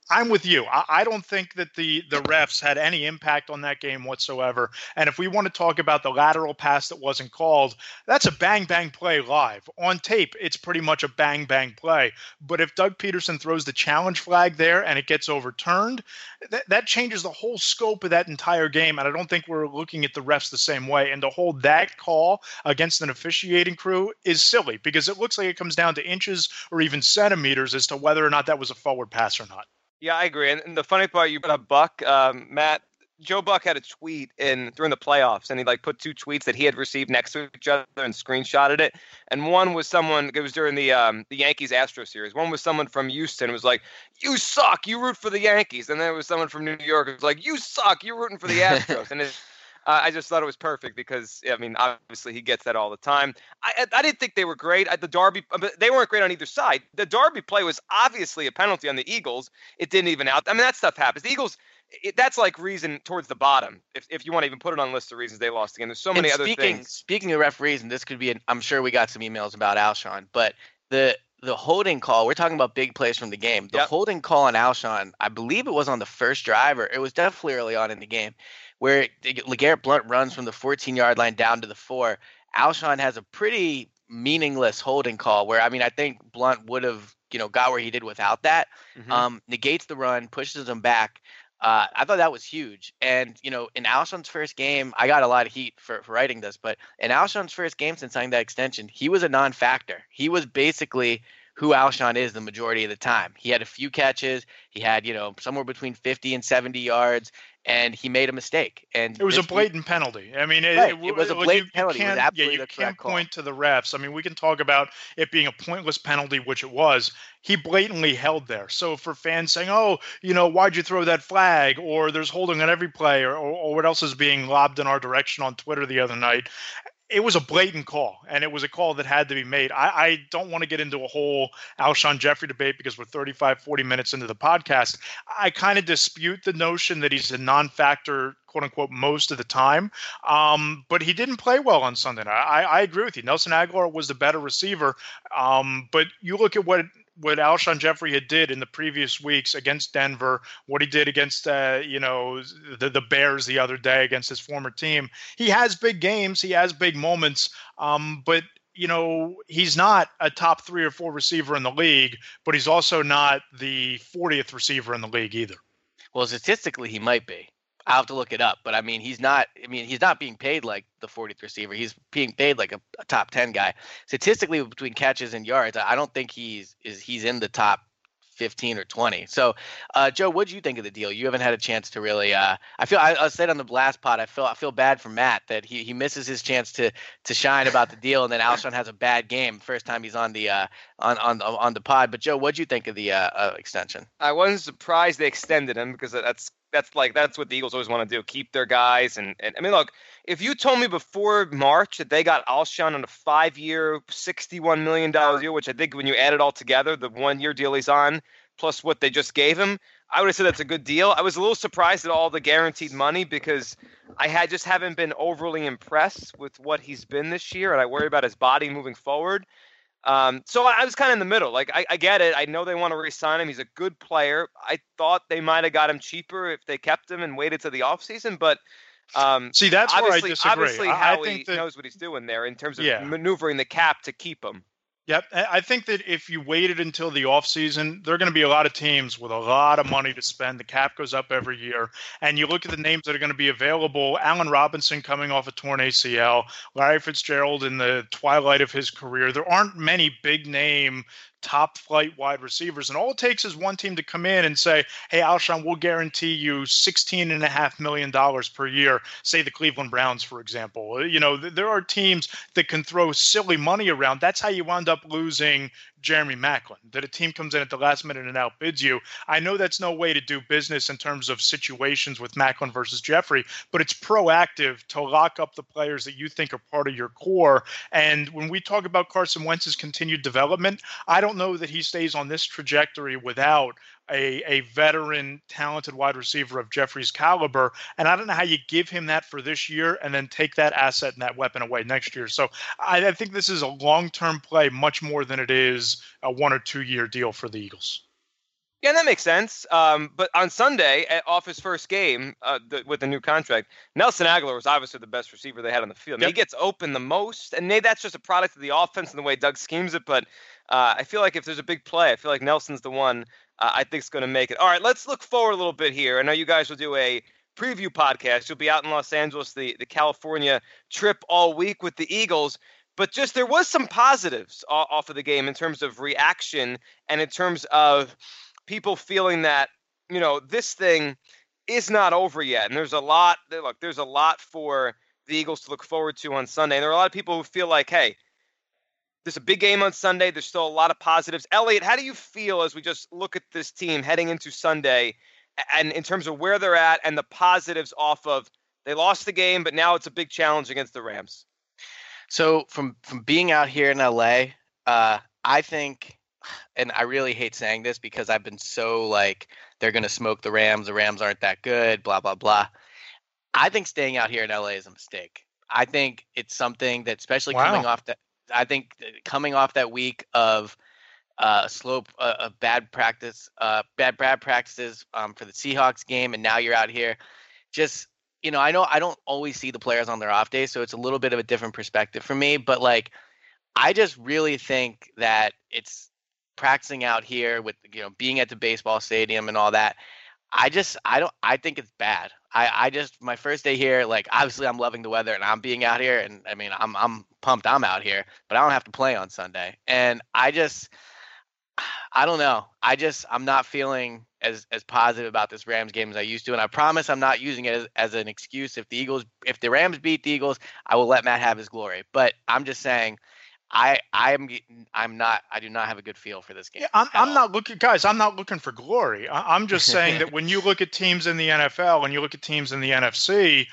S3: I'm with you. I, I, don't think that the the refs had any impact on that game whatsoever. And if we want to talk about the lateral pass that wasn't called, that's a bang bang play live on tape. It's pretty much a bang bang play. But if Doug Pederson throws the challenge flag there and it gets overturned, that that changes the whole scope of that entire game. And I don't think we're looking at the refs the same way. And to hold that call against an officiating crew is silly because it looks like it comes down to inches or even centimeters as to whether or not that was a forward pass or not.
S1: Yeah, I agree. And, and the funny part, you brought up Buck, um, Matt. Joe Buck had a tweet in during the playoffs, and he like put two tweets that he had received next to each other and screenshotted it. And one was someone. It was during the um, the Yankees Astro series. One was someone from Houston. It was like, "You suck. You root for the Yankees." And then it was someone from New York. It was like, "You suck. You're rooting for the Astros." and it, Uh, I just thought it was perfect because I mean, obviously he gets that all the time. I I didn't think they were great at the Darby, but they weren't great on either side. The Darby play was obviously a penalty on the Eagles. It didn't even out. I mean, that stuff happens. The Eagles. It, that's like reason towards the bottom. If, if you want to even put it on a list of reasons they lost again, there's so many
S2: and
S1: other
S2: speaking,
S1: things.
S2: Speaking of referees, and this could be, an, I'm sure we got some emails about Alshon, but the the holding call, we're talking about big plays from the game. The
S1: Yep.
S2: holding call on Alshon, I believe it was on the first drive, or it was definitely early on in the game, where LeGarrette Blunt runs from the 14 yard line down to the four. Alshon has a pretty meaningless holding call where, I mean, I think Blunt would have, you know, got where he did without that.
S1: Mhm.
S2: Um, negates the run, pushes him back. Uh, I thought that was huge. And, you know, in Alshon's first game, I got a lot of heat for, for writing this, but in Alshon's first game since signing that extension, he was a non factor. He was basically who Alshon is the majority of the time. He had a few catches, he had, you know, somewhere between 50 and 70 yards, and he made a mistake. And
S3: It was a
S2: this week-
S3: blatant penalty. I mean, it,
S2: Right,
S3: it,
S2: it was a blatant
S3: you,
S2: penalty.
S3: You can't, yeah, you can't
S2: correct call.
S3: point to the refs. I mean, we can talk about it being a pointless penalty, which it was. He blatantly held there. So for fans saying, "Oh, you know, why'd you throw that flag?" or "There's holding on every play," or, or, or what else is being lobbed in our direction on Twitter the other night. It was a blatant call, and it was a call that had to be made. I, I don't want to get into a whole Alshon Jeffery debate because we're 35, 40 minutes into the podcast. I kind of dispute the notion that he's a non-factor, quote unquote, most of the time. Um, but he didn't play well on Sunday night. I, I agree with you. Nelson Agholor was the better receiver. Um, but you look at what what Alshon Jeffery had did in the previous weeks against Denver, what he did against uh, you know the the Bears the other day against his former team. He has big games. He has big moments. Um, but you know, he's not a top three or four receiver in the league, but he's also not the 40th receiver in the league either.
S2: Well, statistically, he might be. I'll have to look it up, but I mean, he's not. I mean, he's not being paid like the 40th receiver. He's being paid like a, a top 10 guy. Statistically, between catches and yards, I don't think he's is he's in the top 15 or 20. So, uh, Joe, what do you think of the deal? You haven't had a chance to really. Uh, I feel I, I said on the blast pod, I feel I feel bad for Matt that he, he misses his chance to to shine about the deal, and then Alshon has a bad game first time he's on the uh, on on on the pod. But Joe, what do you think of the uh, uh, extension?
S1: I wasn't surprised they extended him because that's that's like that's what the Eagles always want to do, keep their guys. And, and I mean, look, if you told me before March that they got Alshon on a five-year, sixty-one million dollars deal, which I think when you add it all together, the one-year deal he's on plus what they just gave him, I would have said that's a good deal. I was a little surprised at all the guaranteed money because I had just haven't been overly impressed with what he's been this year, and I worry about his body moving forward. Um, so I I was kind of in the middle. Like I, I get it. I know they want to re-sign him. He's a good player. I thought they might have got him cheaper if they kept him and waited to the offseason, but um,
S3: See, that's where I
S1: obviously,
S3: disagree.
S1: obviously,
S3: I, I
S1: Howie
S3: think that
S1: knows what he's doing there in terms of
S3: Yeah.
S1: maneuvering the cap to keep him.
S3: Yep. I think that if you waited until the offseason, there are going to be a lot of teams with a lot of money to spend. The cap goes up every year. And you look at the names that are going to be available Allen Robinson coming off a torn ACL, Larry Fitzgerald in the twilight of his career. There aren't many big name top flight wide receivers. And all it takes is one team to come in and say, hey, Alshon, we'll guarantee you $16.5 million per year. Say the Cleveland Browns, for example. You know, th- there are teams that can throw silly money around. That's how you wound up losing Jeremy Maclin, that a team comes in at the last minute and outbids you. I know that's no way to do business in terms of situations with Macklin versus Jeffery, but it's proactive to lock up the players that you think are part of your core. And when we talk about Carson Wentz's continued development, I don't know that he stays on this trajectory without a, a veteran, talented wide receiver of Jeffery's caliber. And I don't know how you give him that for this year and then take that asset and that weapon away next year. So I, I think this is a long term play much more than it is a one or two year deal for the Eagles.
S1: Yeah, that makes sense. Um, but on Sunday, at, off his first game uh, the, with the new contract, Nelson Agholor was obviously the best receiver they had on the field.
S3: Yep.
S1: He gets open the most, and maybe that's just a product of the offense and the way Doug schemes it. But uh, I feel like if there's a big play, I feel like Nelson's the one uh, I think is going to make it. All right, let's look forward a little bit here. I know you guys will do a preview podcast. You'll be out in Los Angeles, the, the California trip all week with the Eagles. But just there was some positives off of the game in terms of reaction and in terms of people feeling that you know this thing is not over yet and there's a lot look there's a lot for the eagles to look forward to on sunday and there are a lot of people who feel like hey there's a big game on sunday there's still a lot of positives eliot how do you feel as we just look at this team heading into sunday and in terms of where they're at and the positives off of They lost the game, but now it's a big challenge against the Rams.
S2: So from from being out here in LA, uh, I think, and I really hate saying this because I've been so like they're gonna smoke the Rams. The Rams aren't that good. Blah blah blah. I think staying out here in LA is a mistake. I think it's something that, especially wow. coming off that, I think coming off that week of uh, slope uh, of bad practice, uh, bad bad practices um, for the Seahawks game, and now you're out here. Just you know, I know I don't always see the players on their off days, so it's a little bit of a different perspective for me. But like, I just really think that it's practicing out here with you know being at the baseball stadium and all that. I just I don't I think it's bad. I I just my first day here like obviously I'm loving the weather and I'm being out here and I mean I'm I'm pumped I'm out here, but I don't have to play on Sunday. And I just I don't know. I just I'm not feeling as as positive about this Rams game as I used to, and I promise I'm not using it as, as an excuse. If the Eagles, if the Rams beat the Eagles, I will let Matt have his glory. But I'm just saying, I I'm I'm not I do not have a good feel for this game.
S3: Yeah, I'm, I'm not looking, guys. I'm not looking for glory. I, I'm just saying that when you look at teams in the NFL and you look at teams in the NFC,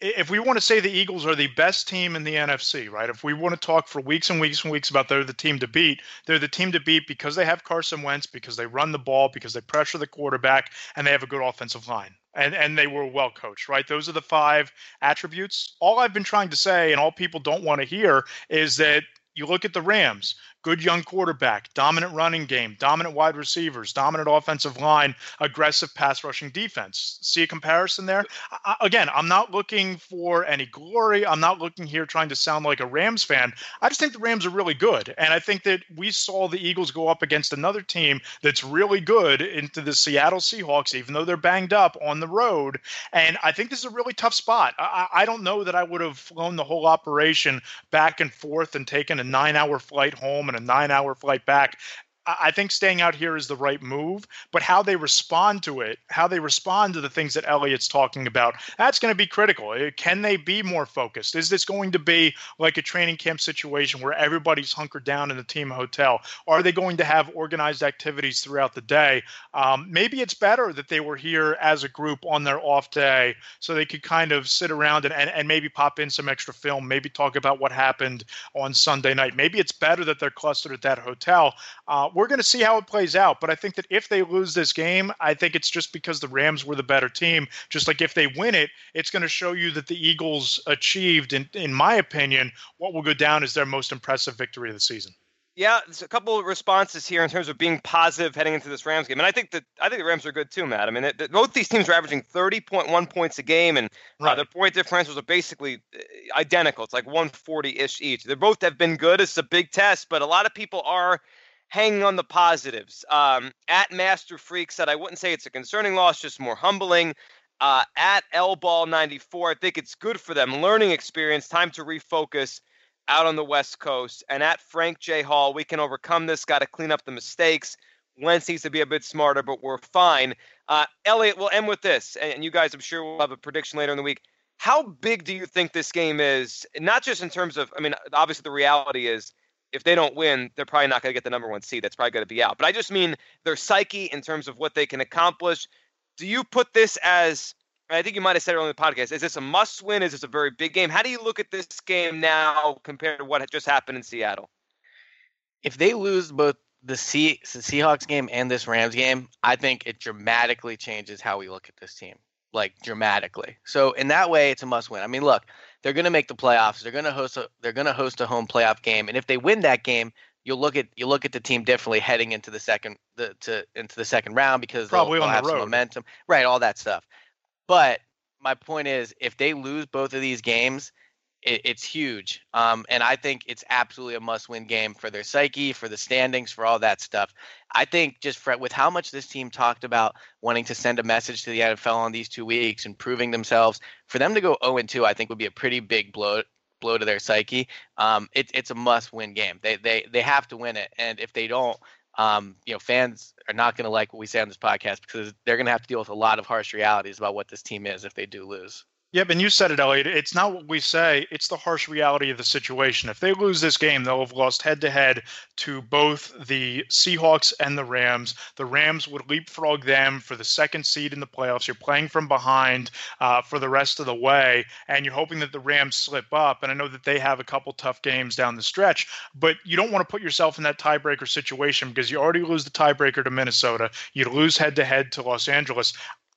S3: if we want to say the Eagles are the best team in the NFC, right? If we want to talk for weeks and weeks and weeks about they're the team to beat, they're the team to beat because they have Carson Wentz, because they run the ball, because they pressure the quarterback, and they have a good offensive line. And and they were well coached, right? Those are the five attributes. All I've been trying to say, and all people don't want to hear, is that you look at the Rams good young quarterback, dominant running game, dominant wide receivers, dominant offensive line, aggressive pass rushing defense. See a comparison there? I, again, I'm not looking for any glory. I'm not looking here trying to sound like a Rams fan. I just think the Rams are really good. And I think that we saw the Eagles go up against another team that's really good into the Seattle Seahawks, even though they're banged up on the road. And I think this is a really tough spot. I, I don't know that I would have flown the whole operation back and forth and taken a nine hour flight home and a nine hour flight back I think staying out here is the right move, but how they respond to it, how they respond to the things that Eliot's talking about, that's going to be critical. Eh, can they be more focused? Is this going to be like a training camp situation where everybody's hunkered down in the team hotel? Are they going to have organized activities throughout the day? Um, maybe it's better that they were here as a group on their off day so they could kind of sit around and, and, and maybe pop in some extra film, maybe talk about what happened on Sunday night. Maybe it's better that they're clustered at that hotel. Uh, we're going to see how it plays out. But I think that if they lose this game, I think it's just because the Rams were the better team. Just like if they win it, it's going to show you that the Eagles achieved, in, in my opinion, what will go down as their most impressive victory of the season.
S1: Yeah, there's a couple of responses here in terms of being positive heading into this Rams game, and I think that I think the Rams are good too, Matt. I mean, it, both these teams are averaging 30.1 points a game, and uh, right. uh, their point differentials are basically uh, identical. It's like 140-ish each. They both have been good. It's a big test, but a lot of people are hanging on the positives. Um, at Master Freak said, I wouldn't say it's a concerning loss, just more humbling. Uh, at L Ball 94, I think it's good for them. Learning experience, time to refocus out on the West Coast. And at Frank J. Hall, we can overcome this, got to clean up the mistakes. Wentz needs to be a bit smarter, but we're fine. Uh, Eliot, we'll end with this. And you guys, I'm sure, will have a prediction later in the week. How big do you think this game is? Not just in terms of, I mean, obviously the reality is if they don't win, they're probably not going to get the number one seed. That's probably going to be out. But I just mean their psyche in terms of what they can accomplish. Do you put this as? I think you might have said it on the podcast. Is this a must win? Is this a very big game? How do you look at this game now compared to what just happened in Seattle?
S2: If they lose both the, the Seahawks game and this Rams game, I think it dramatically changes how we look at this team like dramatically. So in that way, it's a must win. I mean, look, they're going to make the playoffs. They're going to host a they're going to host a home playoff game, and if they win that game, you'll look at you look at the team differently heading into the second the to into the second round because
S3: probably
S2: they'll,
S3: they'll
S2: on have
S3: the
S2: some momentum, right? All that stuff. But my point is, if they lose both of these games, it, it's huge. Um, and I think it's absolutely a must-win game for their psyche, for the standings, for all that stuff. I think just for, with how much this team talked about wanting to send a message to the NFL on these two weeks and proving themselves, for them to go 0 2, I think would be a pretty big blow blow to their psyche. Um, it, it's a must-win game. They they they have to win it, and if they don't, um, you know, fans are not going to like what we say on this podcast because they're going to have to deal with a lot of harsh realities about what this team is if they do lose.
S3: Yep, and you said it, Eliot. It's not what we say, it's the harsh reality of the situation. If they lose this game, they'll have lost head to head to both the Seahawks and the Rams. The Rams would leapfrog them for the second seed in the playoffs. You're playing from behind uh, for the rest of the way, and you're hoping that the Rams slip up. And I know that they have a couple tough games down the stretch, but you don't want to put yourself in that tiebreaker situation because you already lose the tiebreaker to Minnesota. You lose head to head to Los Angeles.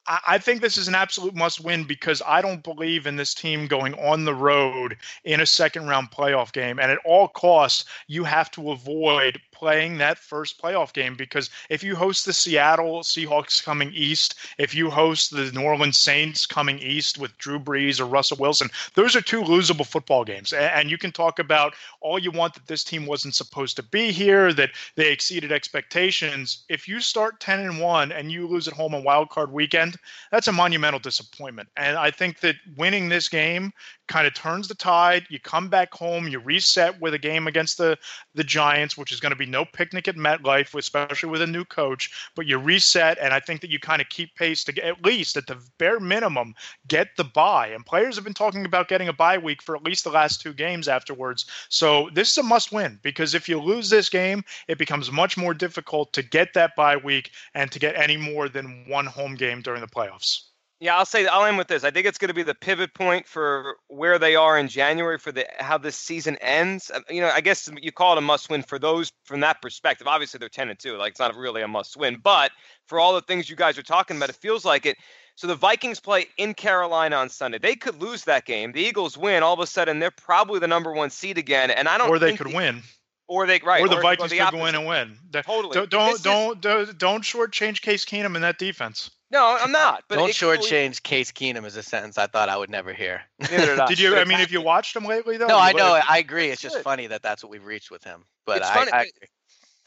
S3: I think this is an absolute must win because I don't believe in this team going on the road in a second round playoff game. And at all costs, you have to avoid playing that first playoff game because if you host the Seattle Seahawks coming east, if you host the New Orleans Saints coming east with Drew Brees or Russell Wilson, those are two losable football games. And you can talk about all you want that this team wasn't supposed to be here, that they exceeded expectations. If you start 10 and 1 and you lose at home on wild card weekend, that's a monumental disappointment. And I think that winning this game kind of turns the tide. You come back home, you reset with a game against the the Giants, which is going to be no picnic at MetLife, especially with a new coach. But you reset, and I think that you kind of keep pace to at least at the bare minimum get the bye. And players have been talking about getting a bye week for at least the last two games afterwards. So this is a must win because if you lose this game, it becomes much more difficult to get that bye week and to get any more than one home game during the playoffs.
S1: Yeah, I'll say I'll end with this. I think it's going to be the pivot point for where they are in January for the how this season ends. Uh, you know, I guess you call it a must-win for those from that perspective. Obviously, they're ten and two. Like it's not really a must-win, but for all the things you guys are talking about, it feels like it. So the Vikings play in Carolina on Sunday. They could lose that game. The Eagles win. All of a sudden, they're probably the number one seed again. And I don't.
S3: Or they could the, win.
S1: Or they right.
S3: Or the or Vikings the could go in and win.
S1: Totally.
S3: Don't don't don't, don't don't shortchange Case Keenum in that defense.
S1: No, I'm not. But
S2: don't shortchange Case Keenum is a sentence I thought I would never hear.
S3: Neither did you? I mean, if you watched him lately, though.
S2: No, I know. I agree. It's just funny that that's what we've reached with him. But it's I, funny. I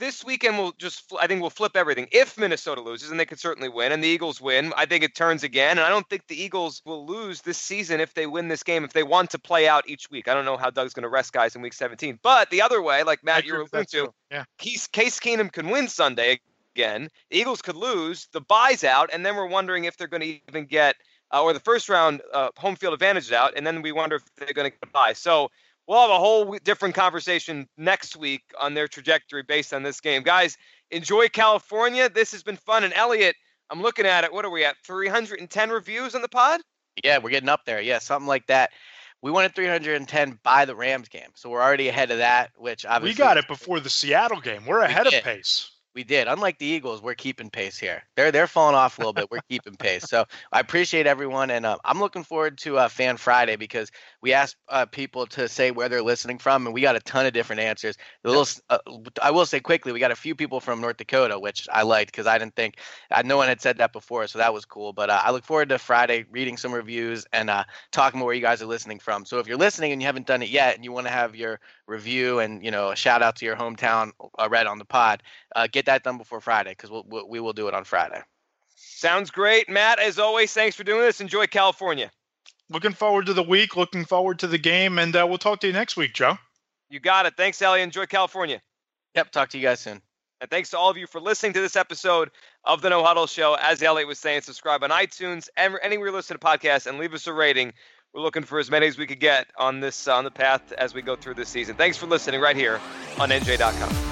S1: this weekend will just I think we'll flip everything. If Minnesota loses, and they could certainly win, and the Eagles win, I think it turns again. And I don't think the Eagles will lose this season if they win this game. If they want to play out each week, I don't know how Doug's going to rest guys in Week 17. But the other way, like Matt, you were alluding to,
S3: yeah.
S1: Case, Case Keenum can win Sunday again. The Eagles could lose, the buys out, and then we're wondering if they're going to even get uh, or the first round uh, home field advantage out, and then we wonder if they're going to get buy. So we'll have a whole different conversation next week on their trajectory based on this game, guys. Enjoy California. This has been fun, and Eliot, I'm looking at it. What are we at? 310 reviews on the pod.
S2: Yeah, we're getting up there. Yeah, something like that. We wanted 310 by the Rams game, so we're already ahead of that. Which obviously
S3: we got it before the Seattle game. We're ahead we of pace.
S2: We did. Unlike the Eagles, we're keeping pace here. They're they're falling off a little bit. We're keeping pace. So I appreciate everyone, and uh, I'm looking forward to uh, Fan Friday because we asked uh, people to say where they're listening from, and we got a ton of different answers. The little, uh, I will say quickly, we got a few people from North Dakota, which I liked because I didn't think no one had said that before, so that was cool. But uh, I look forward to Friday reading some reviews and uh, talking about where you guys are listening from. So if you're listening and you haven't done it yet, and you want to have your review and you know a shout out to your hometown read on the pod, get that done before Friday because we'll, we'll, we will do it on Friday.
S1: Sounds great, Matt. As always, thanks for doing this. Enjoy California.
S3: Looking forward to the week. Looking forward to the game, and uh, we'll talk to you next week, Joe.
S1: You got it. Thanks, Ellie. Enjoy California.
S2: Yep. Talk to you guys soon.
S1: And thanks to all of you for listening to this episode of the No Huddle Show. As Eliot was saying, subscribe on iTunes, and anywhere you listen to podcasts, and leave us a rating. We're looking for as many as we could get on this on the path as we go through this season. Thanks for listening right here on NJ.com.